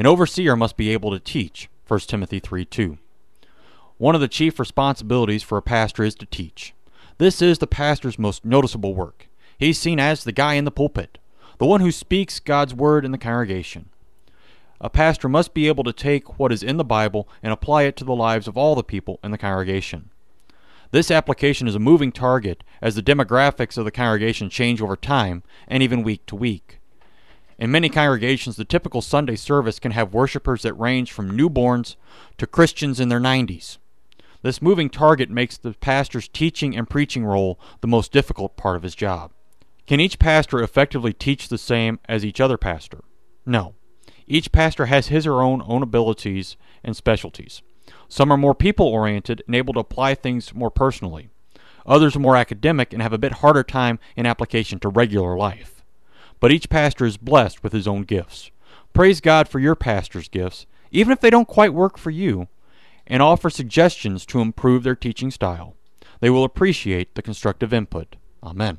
An overseer must be able to teach. 1 Timothy 3 2. One of the chief responsibilities for a pastor is to teach. This is the pastor's most noticeable work. He's seen as the guy in the pulpit, the one who speaks God's word in the congregation. A pastor must be able to take what is in the Bible and apply it to the lives of all the people in the congregation. This application is a moving target as the demographics of the congregation change over time and even week to week. In many congregations, the typical Sunday service can have worshipers that range from newborns to Christians in their 90s. This moving target makes the pastor's teaching and preaching role the most difficult part of his job. Can each pastor effectively teach the same as each other pastor? No. Each pastor has his or her own, own abilities and specialties. Some are more people oriented and able to apply things more personally. Others are more academic and have a bit harder time in application to regular life. But each pastor is blessed with his own gifts. Praise God for your pastor's gifts, even if they don't quite work for you, and offer suggestions to improve their teaching style. They will appreciate the constructive input. Amen.